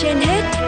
trên hết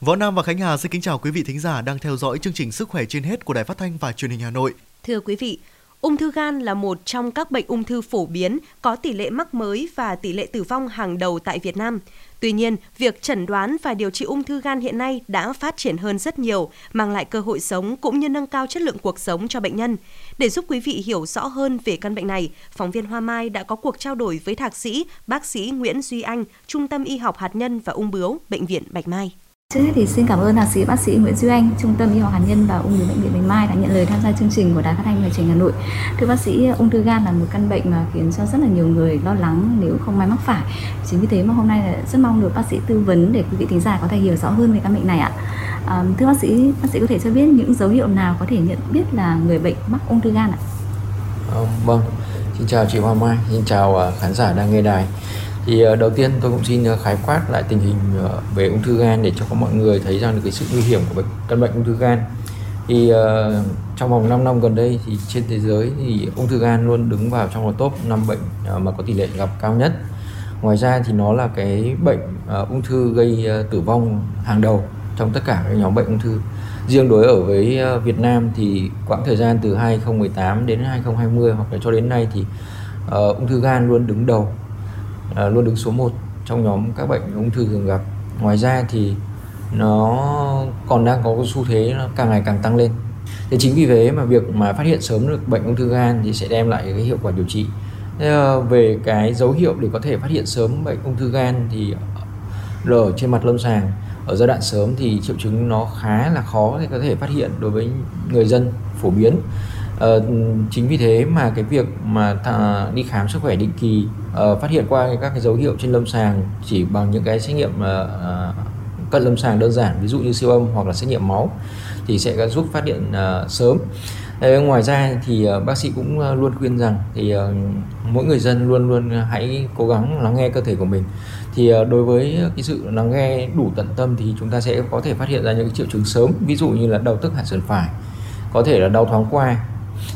Võ Nam và Khánh Hà xin kính chào quý vị thính giả đang theo dõi chương trình Sức khỏe trên hết của Đài Phát thanh và Truyền hình Hà Nội. Thưa quý vị, ung thư gan là một trong các bệnh ung thư phổ biến có tỷ lệ mắc mới và tỷ lệ tử vong hàng đầu tại Việt Nam. Tuy nhiên, việc chẩn đoán và điều trị ung thư gan hiện nay đã phát triển hơn rất nhiều, mang lại cơ hội sống cũng như nâng cao chất lượng cuộc sống cho bệnh nhân. Để giúp quý vị hiểu rõ hơn về căn bệnh này, phóng viên Hoa Mai đã có cuộc trao đổi với thạc sĩ, bác sĩ Nguyễn Duy Anh, Trung tâm Y học hạt nhân và ung bướu, Bệnh viện Bạch Mai. Trước hết thì xin cảm ơn thạc sĩ bác sĩ Nguyễn Duy Anh, Trung tâm Y học hạt nhân và ung thư bệnh viện Bạch Mai đã nhận lời tham gia chương trình của Đài Phát thanh và Truyền hình Hà Nội. Thưa bác sĩ, ung thư gan là một căn bệnh mà khiến cho rất là nhiều người lo lắng nếu không may mắc phải. Chính vì thế mà hôm nay là rất mong được bác sĩ tư vấn để quý vị thính giả có thể hiểu rõ hơn về căn bệnh này ạ. À, thưa bác sĩ, bác sĩ có thể cho biết những dấu hiệu nào có thể nhận biết là người bệnh mắc ung thư gan ạ? À, vâng, xin chào chị Hoa Mai, xin chào à, khán giả đang nghe đài thì ờ, đầu tiên tôi cũng xin ờ, khái quát lại tình hình ờ, về ung thư gan để cho các mọi người thấy rằng được cái sự nguy hiểm của bệnh căn bệnh ung thư gan. Thì uh, trong vòng 5 năm gần đây thì trên thế giới thì ung thư gan luôn đứng vào trong top 5 bệnh uh, mà có tỷ lệ gặp cao nhất. Ngoài ra thì nó là cái bệnh uh, ung thư gây uh, tử vong hàng đầu trong tất cả các nhóm bệnh ung thư. Riêng đối ở với uh, Việt Nam thì quãng thời gian từ 2018 đến 2020 hoặc là cho đến nay thì uh, ung thư gan luôn đứng đầu à, luôn đứng số 1 trong nhóm các bệnh ung thư thường gặp. Ngoài ra thì nó còn đang có xu thế nó càng ngày càng tăng lên. Thế chính vì thế mà việc mà phát hiện sớm được bệnh ung thư gan thì sẽ đem lại cái hiệu quả điều trị. Thế, à, về cái dấu hiệu để có thể phát hiện sớm bệnh ung thư gan thì ở trên mặt lâm sàng. Ở giai đoạn sớm thì triệu chứng nó khá là khó để có thể phát hiện đối với người dân phổ biến. Ờ, chính vì thế mà cái việc mà th- đi khám sức khỏe định kỳ uh, phát hiện qua các cái dấu hiệu trên lâm sàng chỉ bằng những cái xét nghiệm uh, cận lâm sàng đơn giản ví dụ như siêu âm hoặc là xét nghiệm máu thì sẽ giúp phát hiện uh, sớm. Đấy, ngoài ra thì uh, bác sĩ cũng uh, luôn khuyên rằng thì uh, mỗi người dân luôn luôn hãy cố gắng lắng nghe cơ thể của mình. Thì uh, đối với cái sự lắng nghe đủ tận tâm thì chúng ta sẽ có thể phát hiện ra những cái triệu chứng sớm ví dụ như là đau tức hạ sườn phải có thể là đau thoáng qua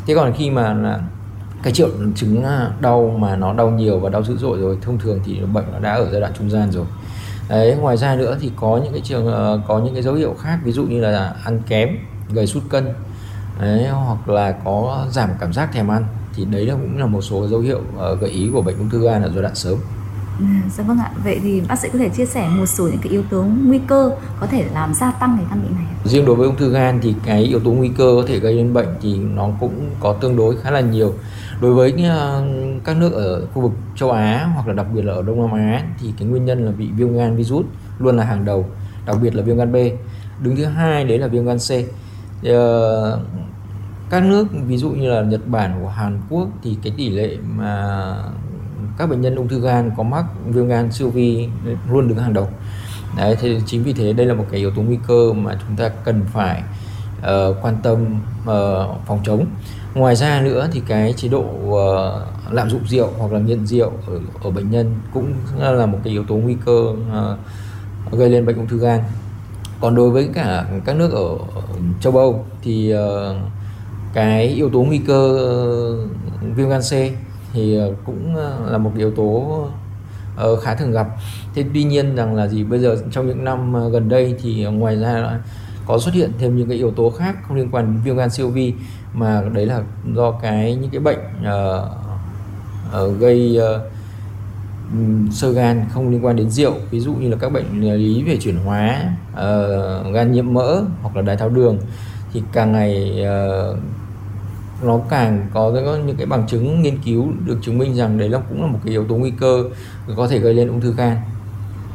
thế còn khi mà là cái triệu chứng à, đau mà nó đau nhiều và đau dữ dội rồi thông thường thì bệnh nó đã ở giai đoạn trung gian rồi. Đấy ngoài ra nữa thì có những cái trường ờ, có những cái dấu hiệu khác ví dụ như là ăn kém gầy sút cân đấy, hoặc là có giảm cảm giác thèm ăn thì đấy là cũng là một số dấu hiệu ờ, gợi ý của bệnh ung thư gan ở giai đoạn sớm. Ừ, dạ vâng ạ. Vậy thì bác sĩ có thể chia sẻ một số những cái yếu tố nguy cơ có thể làm gia tăng cái căn bệnh này. Riêng đối với ung thư gan thì cái yếu tố nguy cơ có thể gây nên bệnh thì nó cũng có tương đối khá là nhiều. Đối với ờ, các nước ở khu vực châu Á hoặc là đặc biệt là ở Đông Nam Á thì cái nguyên nhân là bị viêm gan virus luôn là hàng đầu, đặc biệt là viêm gan B. Đứng thứ hai đấy là viêm gan C. Ờ, các nước ví dụ như là Nhật Bản hoặc Hàn Quốc thì cái tỷ lệ mà các bệnh nhân ung thư gan có mắc viêm gan siêu vi luôn đứng hàng đầu. Đấy thì chính vì thế đây là một cái yếu tố nguy cơ mà chúng ta cần phải uh, quan tâm uh, phòng chống. Ngoài ra nữa thì cái chế độ uh, lạm dụng rượu hoặc là nghiện rượu ở, ở bệnh nhân cũng là một cái yếu tố nguy cơ uh, gây lên bệnh ung thư gan. Còn đối với cả các nước ở châu Âu thì uh, cái yếu tố nguy cơ uh, viêm gan C thì ờ, cũng ờ, là một yếu tố ờ, khá thường gặp. Thế tuy nhiên rằng là gì bây giờ trong những năm gần đây thì ngoài ra có xuất hiện thêm những cái yếu tố khác không liên quan đến viêm gan siêu vi mà đấy là do cái những cái bệnh uh, uh, gây uh, sơ gan không liên quan đến rượu. Ví dụ như là các bệnh lý về chuyển hóa uh, gan nhiễm mỡ hoặc là đái tháo đường. Thì càng ngày uh, nó càng có những cái bằng chứng nghiên cứu được chứng minh rằng đấy là cũng là một cái yếu tố nguy cơ có thể gây lên ung thư gan.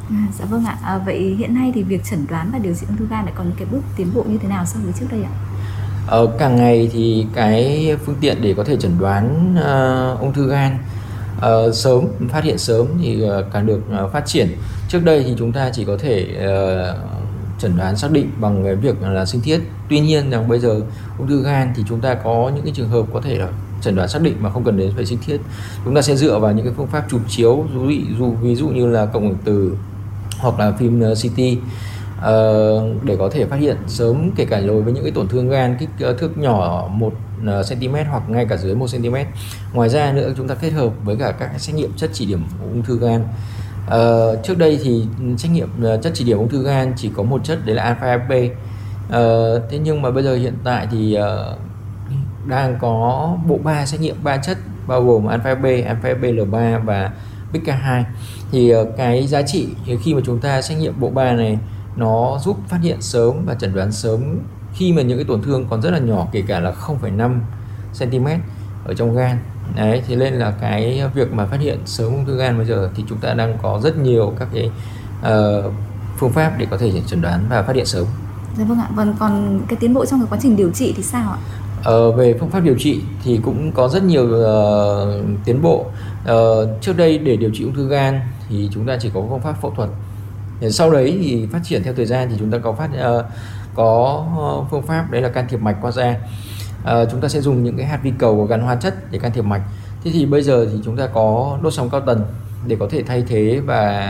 À, dạ vâng ạ. À, vậy hiện nay thì việc chẩn đoán và điều trị ung thư gan lại có những cái bước tiến bộ như thế nào so với trước đây ạ? Ờ, càng ngày thì cái phương tiện để có thể chẩn đoán uh, ung thư gan uh, sớm phát hiện sớm thì uh, càng được uh, phát triển. Trước đây thì chúng ta chỉ có thể uh, chẩn đoán xác định bằng cái việc là sinh thiết tuy nhiên rằng bây giờ ung thư gan thì chúng ta có những cái trường hợp có thể là chẩn đoán xác định mà không cần đến phải sinh thiết chúng ta sẽ dựa vào những cái phương pháp chụp chiếu ví dụ ví dụ như là cộng hưởng từ hoặc là phim ờ, CT uh, ờ, để có thể phát hiện sớm kể cả đối với những cái tổn thương gan kích ờ, thước nhỏ 1 cm hoặc ngay cả dưới 1 cm. Ngoài ra nữa chúng ta kết hợp với cả các xét nghiệm chất chỉ điểm ung thư gan. Ờ, trước đây thì xét nghiệm ờ, chất chỉ điểm ung thư gan chỉ có một chất đấy là alpha FP. Ờ, thế nhưng mà bây giờ hiện tại thì uh, đang có bộ ba xét nghiệm ba chất bao gồm alpha FP, alpha B L3 và BK2 thì ờ, cái giá trị khi mà chúng ta xét nghiệm bộ ba này nó giúp phát hiện sớm và chẩn đoán sớm khi mà những cái tổn thương còn rất là nhỏ kể cả là 0,5 cm ở trong gan đấy thế nên là cái việc mà phát hiện sớm ung thư gan bây giờ thì chúng ta đang có rất nhiều các cái uh, phương pháp để có thể chẩn đoán và phát hiện sớm. Dạ vâng ạ. Vâng còn cái tiến bộ trong cái quá trình điều trị thì sao ạ? Ờ, về phương pháp điều trị thì cũng có rất nhiều uh, tiến bộ. Uh, trước đây để điều trị ung thư gan thì chúng ta chỉ có phương pháp phẫu thuật sau đấy thì phát triển theo thời gian thì chúng ta có phát uh, có phương pháp đấy là can thiệp mạch qua da Ờ, chúng ta sẽ dùng những cái hạt vi cầu gắn hóa chất để can thiệp mạch. Thế thì bây giờ thì chúng ta có đốt sóng cao tần để có thể thay thế và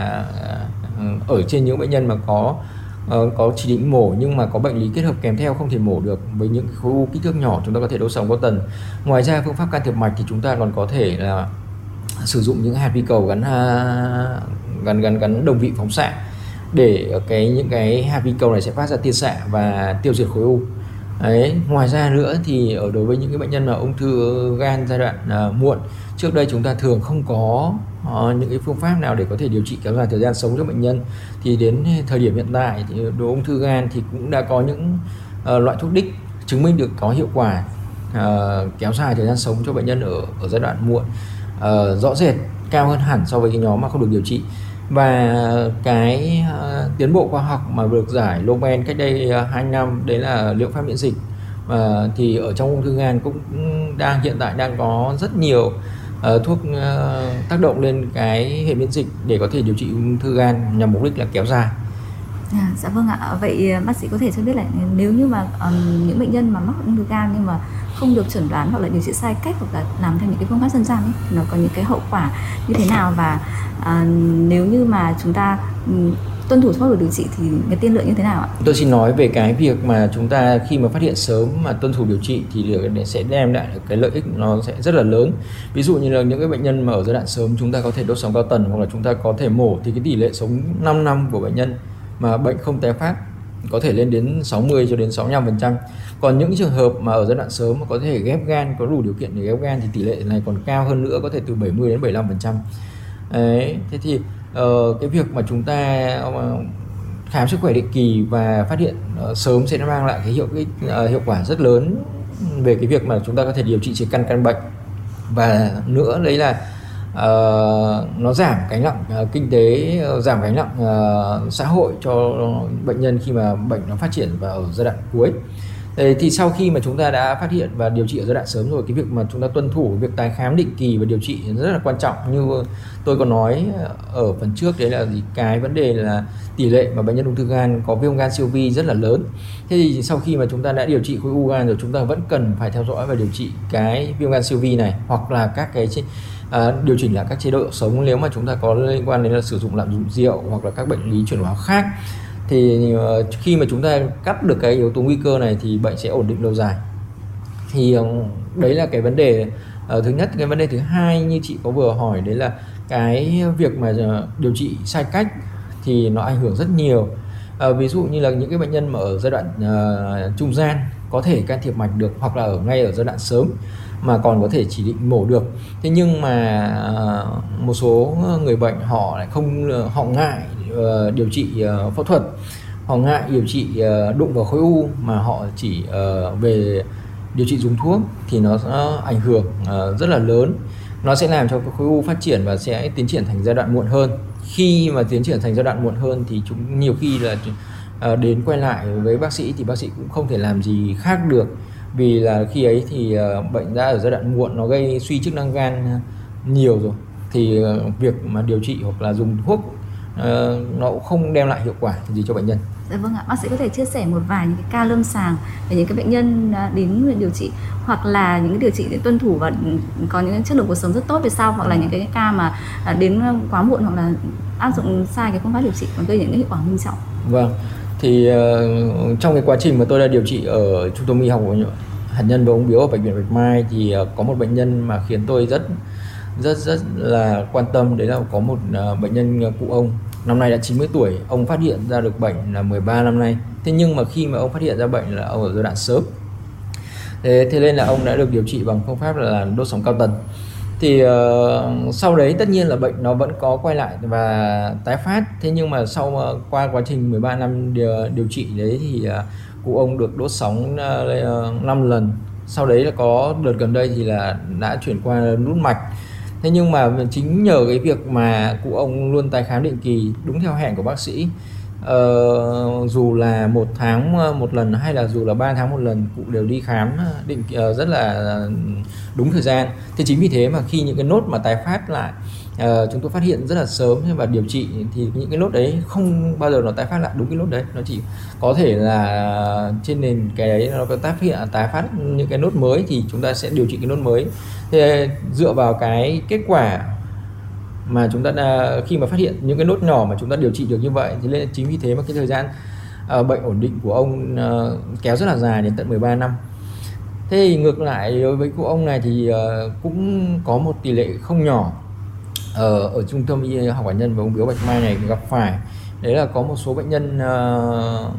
ờ, ở trên những bệnh nhân mà có ờ, có chỉ định mổ nhưng mà có bệnh lý kết hợp kèm theo không thể mổ được với những khối u kích thước nhỏ, chúng ta có thể đốt sóng cao tần. Ngoài ra phương pháp can thiệp mạch thì chúng ta còn có thể là sử dụng những hạt vi cầu gắn à, gắn gắn gắn đồng vị phóng xạ để cái, những cái hạt vi cầu này sẽ phát ra tia xạ và tiêu diệt khối u. Đấy, ngoài ra nữa thì ở đối với những cái bệnh nhân mà ung thư gan giai đoạn uh, muộn trước đây chúng ta thường không có uh, những cái phương pháp nào để có thể điều trị kéo dài thời gian sống cho bệnh nhân. Thì đến thời điểm hiện tại thì đối ung thư gan thì cũng đã có những uh, loại thuốc đích chứng minh được có hiệu quả uh, kéo dài thời gian sống cho bệnh nhân ở ở giai đoạn muộn. Uh, rõ rệt cao hơn hẳn so với cái nhóm mà không được điều trị và cái uh, tiến bộ khoa học mà được giải Nobel cách đây ờ, uh, 2 năm đấy là liệu pháp miễn dịch và thì ở trong ung thư gan cũng đang hiện tại đang có rất nhiều uh, thuốc uh, tác động lên cái hệ miễn dịch để có thể điều trị ung thư gan nhằm mục đích là kéo dài. À, dạ vâng ạ. Vậy bác sĩ có thể cho biết là nếu như mà um, những bệnh nhân mà mắc ung thư gan nhưng mà không được chẩn đoán hoặc là điều trị sai cách hoặc là làm theo những cái phương pháp dân gian ấy, nó có những cái hậu quả như thế nào và à, nếu như mà chúng ta ừ, tuân thủ pháp đồ điều trị thì cái tiên lượng như thế nào ạ? Tôi xin nói về cái việc mà chúng ta khi mà phát hiện sớm mà tuân thủ điều trị thì sẽ đem lại cái lợi ích nó sẽ rất là lớn. Ví dụ như là những cái bệnh nhân mà ở giai đoạn sớm chúng ta có thể đốt sóng cao tần hoặc là chúng ta có thể mổ thì cái tỷ lệ sống 5 năm của bệnh nhân mà bệnh không tái phát có thể lên đến 60 cho đến 65%. Còn những trường hợp mà ở giai đoạn sớm mà có thể ghép gan có đủ điều kiện để ghép gan thì tỷ lệ này còn cao hơn nữa có thể từ 70 đến 75%. Đấy, thế thì uh, cái việc mà chúng ta uh, khám sức khỏe định kỳ và phát hiện uh, sớm sẽ mang lại cái hiệu cái, uh, hiệu quả rất lớn về cái việc mà chúng ta có thể điều trị chỉ căn căn bệnh. Và nữa đấy là uh, nó giảm gánh nặng uh, kinh tế uh, giảm gánh nặng uh, xã hội cho bệnh nhân khi mà bệnh nó phát triển và ở giai đoạn cuối. Thế thì sau khi mà chúng ta đã phát hiện và điều trị ở giai đoạn sớm rồi cái việc mà chúng ta tuân thủ việc tái khám định kỳ và điều trị rất là quan trọng. Như tôi có nói ở phần trước đấy là gì? Cái vấn đề là tỷ lệ mà bệnh nhân ung thư gan có viêm gan siêu vi rất là lớn. Thế thì sau khi mà chúng ta đã điều trị khối u gan rồi chúng ta vẫn cần phải theo dõi và điều trị cái viêm gan siêu vi này hoặc là các cái à, điều chỉnh lại các chế độ sống nếu mà chúng ta có liên quan đến là sử dụng lạm dụng rượu hoặc là các bệnh lý chuyển hóa khác thì ờ, khi mà chúng ta cắt được cái yếu tố nguy cơ này thì bệnh sẽ ổn định lâu dài. Thì ờ, đấy là cái vấn đề ờ, thứ nhất. Cái vấn đề thứ hai như chị có vừa hỏi đấy là cái việc mà điều trị sai cách thì nó ảnh hưởng rất nhiều. À, ví dụ như là những cái bệnh nhân mà ở giai đoạn uh, trung gian có thể can thiệp mạch được hoặc là ở ngay ở giai đoạn sớm mà còn có thể chỉ định mổ được. Thế nhưng mà uh, một số người bệnh họ lại không họ ngại uh, điều trị uh, phẫu thuật. Họ ngại điều trị uh, đụng vào khối u mà họ chỉ uh, về điều trị dùng thuốc thì nó sẽ ảnh hưởng uh, rất là lớn. Nó sẽ làm cho khối u phát triển và sẽ tiến triển thành giai đoạn muộn hơn. Khi mà tiến triển thành giai đoạn muộn hơn thì chúng nhiều khi là uh, đến quay lại với bác sĩ thì bác sĩ cũng không thể làm gì khác được. Vì là khi ấy thì uh, bệnh đã ở giai đoạn muộn nó gây suy chức năng gan nhiều rồi. Thì việc mà điều trị hoặc là dùng thuốc uh, nó cũng không đem lại hiệu quả gì cho bệnh nhân. Dạ vâng ạ, bác sĩ có thể chia sẻ một vài những cái ca lâm sàng về những cái bệnh nhân à, đến điều trị hoặc là những cái điều trị để tuân thủ và có những chất lượng cuộc sống rất tốt về sau hoặc là những cái ca mà à, đến quá muộn hoặc là áp dụng sai cái phương pháp điều trị còn gây những cái hiệu quả nghiêm trọng. Vâng, thì uh, trong cái quá trình mà tôi đã điều trị ở trung tâm y học hạt nhân và ung biếu ở bệnh viện Bạch Mai thì uh, có một bệnh nhân mà khiến tôi rất rất rất là quan tâm. Đấy là có một uh, bệnh nhân cụ ông năm nay đã 90 tuổi ông phát hiện ra được bệnh là 13 năm nay. Thế nhưng mà khi mà ông phát hiện ra bệnh là ông ở giai đoạn sớm. Thế, thế nên là ông đã được điều trị bằng phương pháp là đốt sóng cao tần. Thì uh, sau đấy tất nhiên là bệnh nó vẫn có quay lại và tái phát. Thế nhưng mà sau uh, qua quá trình 13 năm điều, điều trị đấy thì uh, cụ ông được đốt sóng ờ, uh, 5 lần. Sau đấy là có đợt gần đây thì là đã chuyển qua nút mạch thế nhưng mà chính nhờ cái việc mà cụ ông luôn tái khám định kỳ đúng theo hẹn của bác sĩ uh, dù là một tháng ờ, một lần hay là dù là ba tháng một lần cụ đều đi khám định uh, rất là đúng thời gian. Thế chính vì thế mà khi những cái nốt mà tái phát lại uh, chúng tôi phát hiện rất là sớm và điều trị thì những cái nốt đấy không bao giờ nó tái phát lại đúng cái nốt đấy. Nó chỉ có thể là trên nền cái đấy nó có tái hiện tái phát những cái nốt mới thì chúng ta sẽ điều trị cái nốt mới. Thế dựa vào cái kết quả mà chúng ta đã, khi mà phát hiện những cái nốt nhỏ mà chúng ta điều trị được như vậy thì nên chính vì thế mà cái thời gian uh, bệnh ổn định của ông uh, kéo rất là dài đến tận 13 năm. Thế thì ngược lại đối với cụ ông này thì uh, cũng có một tỷ lệ không nhỏ ở ở trung tâm y học hạt nhân và ung biếu bạch mai này gặp phải. Đấy là có một số bệnh nhân uh,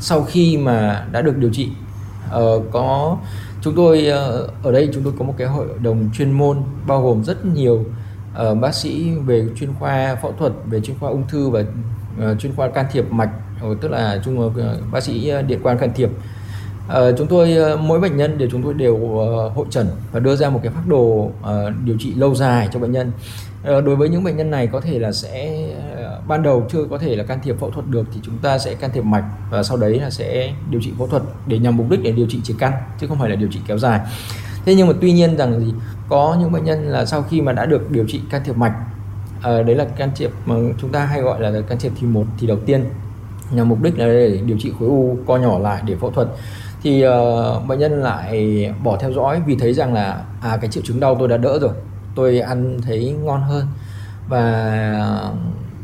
sau khi mà đã được điều trị uh, có chúng tôi uh, ở đây chúng tôi có một cái hội đồng chuyên môn bao gồm rất nhiều uh, bác sĩ về chuyên khoa phẫu thuật về chuyên khoa ung thư và uh, chuyên khoa can thiệp mạch tức là chung uh, bác sĩ điện quang can thiệp uh, chúng tôi uh, mỗi bệnh nhân đều chúng tôi đều uh, hội trần và đưa ra một cái phác đồ điều trị lâu dài cho bệnh nhân. Đối với những bệnh nhân này có thể là sẽ ban đầu chưa có thể là can thiệp phẫu thuật được thì chúng ta sẽ can thiệp mạch và sau đấy là sẽ điều trị phẫu thuật để nhằm mục đích để điều trị chỉ căn chứ không phải là điều trị kéo dài. Thế nhưng mà tuy nhiên rằng gì có những bệnh nhân là sau khi mà đã được điều trị can thiệp mạch đấy là can thiệp mà chúng ta hay gọi là can thiệp thì một thì đầu tiên nhằm mục đích là để điều trị khối u co nhỏ lại để phẫu thuật thì uh, bệnh nhân lại bỏ theo dõi vì thấy rằng là à cái triệu chứng đau tôi đã đỡ rồi tôi ăn thấy ngon hơn. Và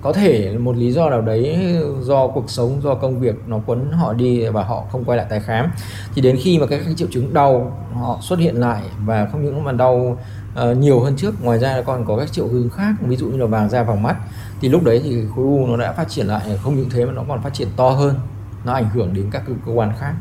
có thể một lý do nào đấy do cuộc sống do công việc nó quấn họ đi và họ không quay lại tái khám. Thì đến khi mà các, triệu chứng đau họ xuất hiện lại và không những mà đau uh, nhiều hơn trước ngoài ra còn có các triệu chứng khác ví dụ như là vàng da vàng mắt thì lúc đấy thì khối u nó đã phát triển lại không những thế mà nó còn phát triển to hơn nó ảnh hưởng đến các cơ quan khác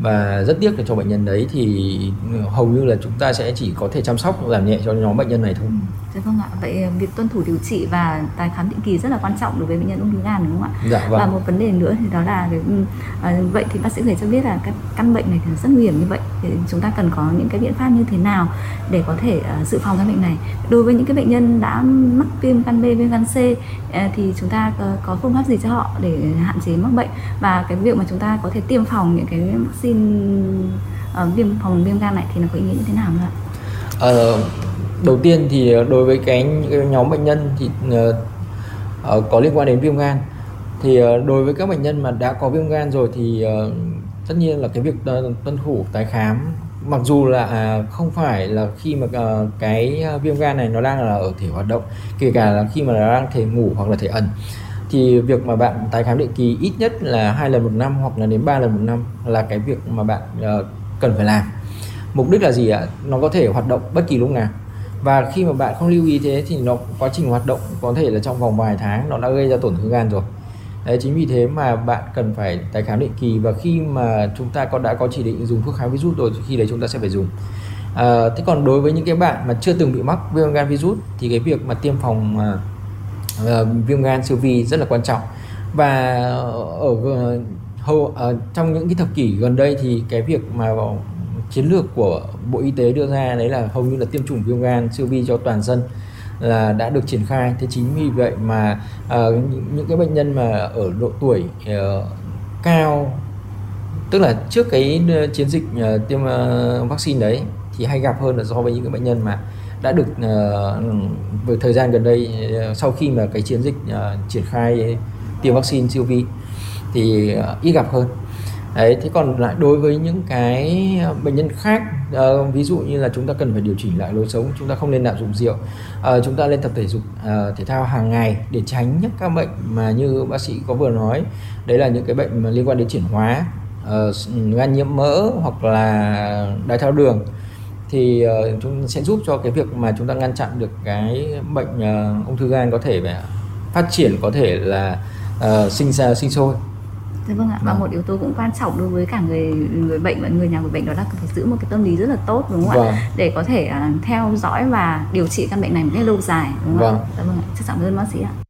và rất tiếc là cho bệnh nhân đấy thì hầu như là chúng ta sẽ chỉ có thể chăm sóc giảm nhẹ cho nhóm bệnh nhân này thôi. Ừ. Dạ vâng ạ. Vậy ờ, việc tuân thủ điều trị và tái khám định kỳ rất là quan trọng đối với bệnh nhân ung thư gan đúng không ạ? Dạ vâng. Và một vấn đề nữa thì đó là cái, à, vậy thì bác sĩ có thể cho biết là các căn bệnh này thì rất nguy hiểm như vậy thì chúng ta cần có những cái biện pháp như thế nào để có thể uh, dự phòng cái bệnh này. Đối với những cái bệnh nhân đã mắc viêm gan B, viêm gan C uh, thì chúng ta uh, có phương pháp gì cho họ để hạn chế mắc bệnh và cái việc mà chúng ta có thể tiêm phòng những cái vaccine uh, viêm phòng viêm gan này thì nó có ý nghĩa như thế nào nữa? Uh, đầu tiên thì ờ, đối với cái, cái nhóm bệnh nhân thì uh, có liên quan đến viêm gan. Thì uh, đối với các bệnh nhân mà đã có viêm gan rồi thì uh, tất nhiên là cái việc tuân thủ tái khám mặc dù là à, không phải là khi mà uh, cái viêm gan này nó đang là ở thể hoạt động kể cả là khi mà nó đang thể ngủ hoặc là thể ẩn thì việc mà bạn tái khám định kỳ ít nhất là hai lần một năm hoặc là đến ba lần một năm là cái việc mà bạn uh, cần phải làm. Mục đích là gì ạ? Nó có thể hoạt động bất kỳ lúc nào và khi mà bạn không lưu ý thế thì nó quá trình hoạt động có thể là trong vòng vài tháng nó đã gây ra tổn thương gan rồi. Đấy chính vì thế mà bạn cần phải tái khám định kỳ và khi mà chúng ta có đã có chỉ định dùng thuốc kháng virus rồi thì khi đấy chúng ta sẽ phải dùng. À, thế còn đối với những cái bạn mà chưa từng bị mắc viêm gan virus thì cái việc mà tiêm phòng uh, viêm gan siêu vi rất là quan trọng. Và ở ờ, hầu uh, trong những cái thập kỷ gần đây thì cái việc mà chiến lược của Bộ Y tế đưa ra đấy là hầu như là tiêm chủng viêm gan siêu vi cho toàn dân là đã được triển khai. Thế chính vì vậy mà uh, những, những cái bệnh nhân mà ở độ tuổi uh, cao tức là trước cái ờ, chiến dịch uh, tiêm uh, vaccine đấy thì hay gặp hơn là so với những cái bệnh nhân mà đã được uh, với thời gian gần đây uh, sau khi mà cái chiến dịch uh, triển khai tiêm vaccine siêu vi thì ít gặp hơn đấy thế còn lại đối với những cái ờ, bệnh nhân khác uh, ví dụ như là chúng ta cần phải điều chỉnh lại lối sống chúng ta không nên lạm dụng rượu uh, chúng ta lên tập thể dục uh, thể thao hàng ngày để tránh những các bệnh mà như bác sĩ có vừa nói. Đấy là những cái bệnh mà liên quan đến chuyển hóa uh, gan nhiễm mỡ hoặc là đái tháo đường. Thì uh, chúng sẽ giúp cho cái việc mà chúng ta ngăn chặn được cái bệnh uh, ung thư gan có thể phát triển có thể là uh, sinh ra sinh sôi. Dạ vâng ạ. Và vâng. một yếu tố cũng quan trọng đối với cả người người bệnh và người nhà người bệnh đó là phải giữ một cái tâm lý rất là tốt đúng không vâng. ạ? Để có thể uh, theo dõi và điều trị căn bệnh này một cách lâu dài đúng không vâng. ạ? Dạ vâng ạ. Rất cảm ơn bác sĩ ạ.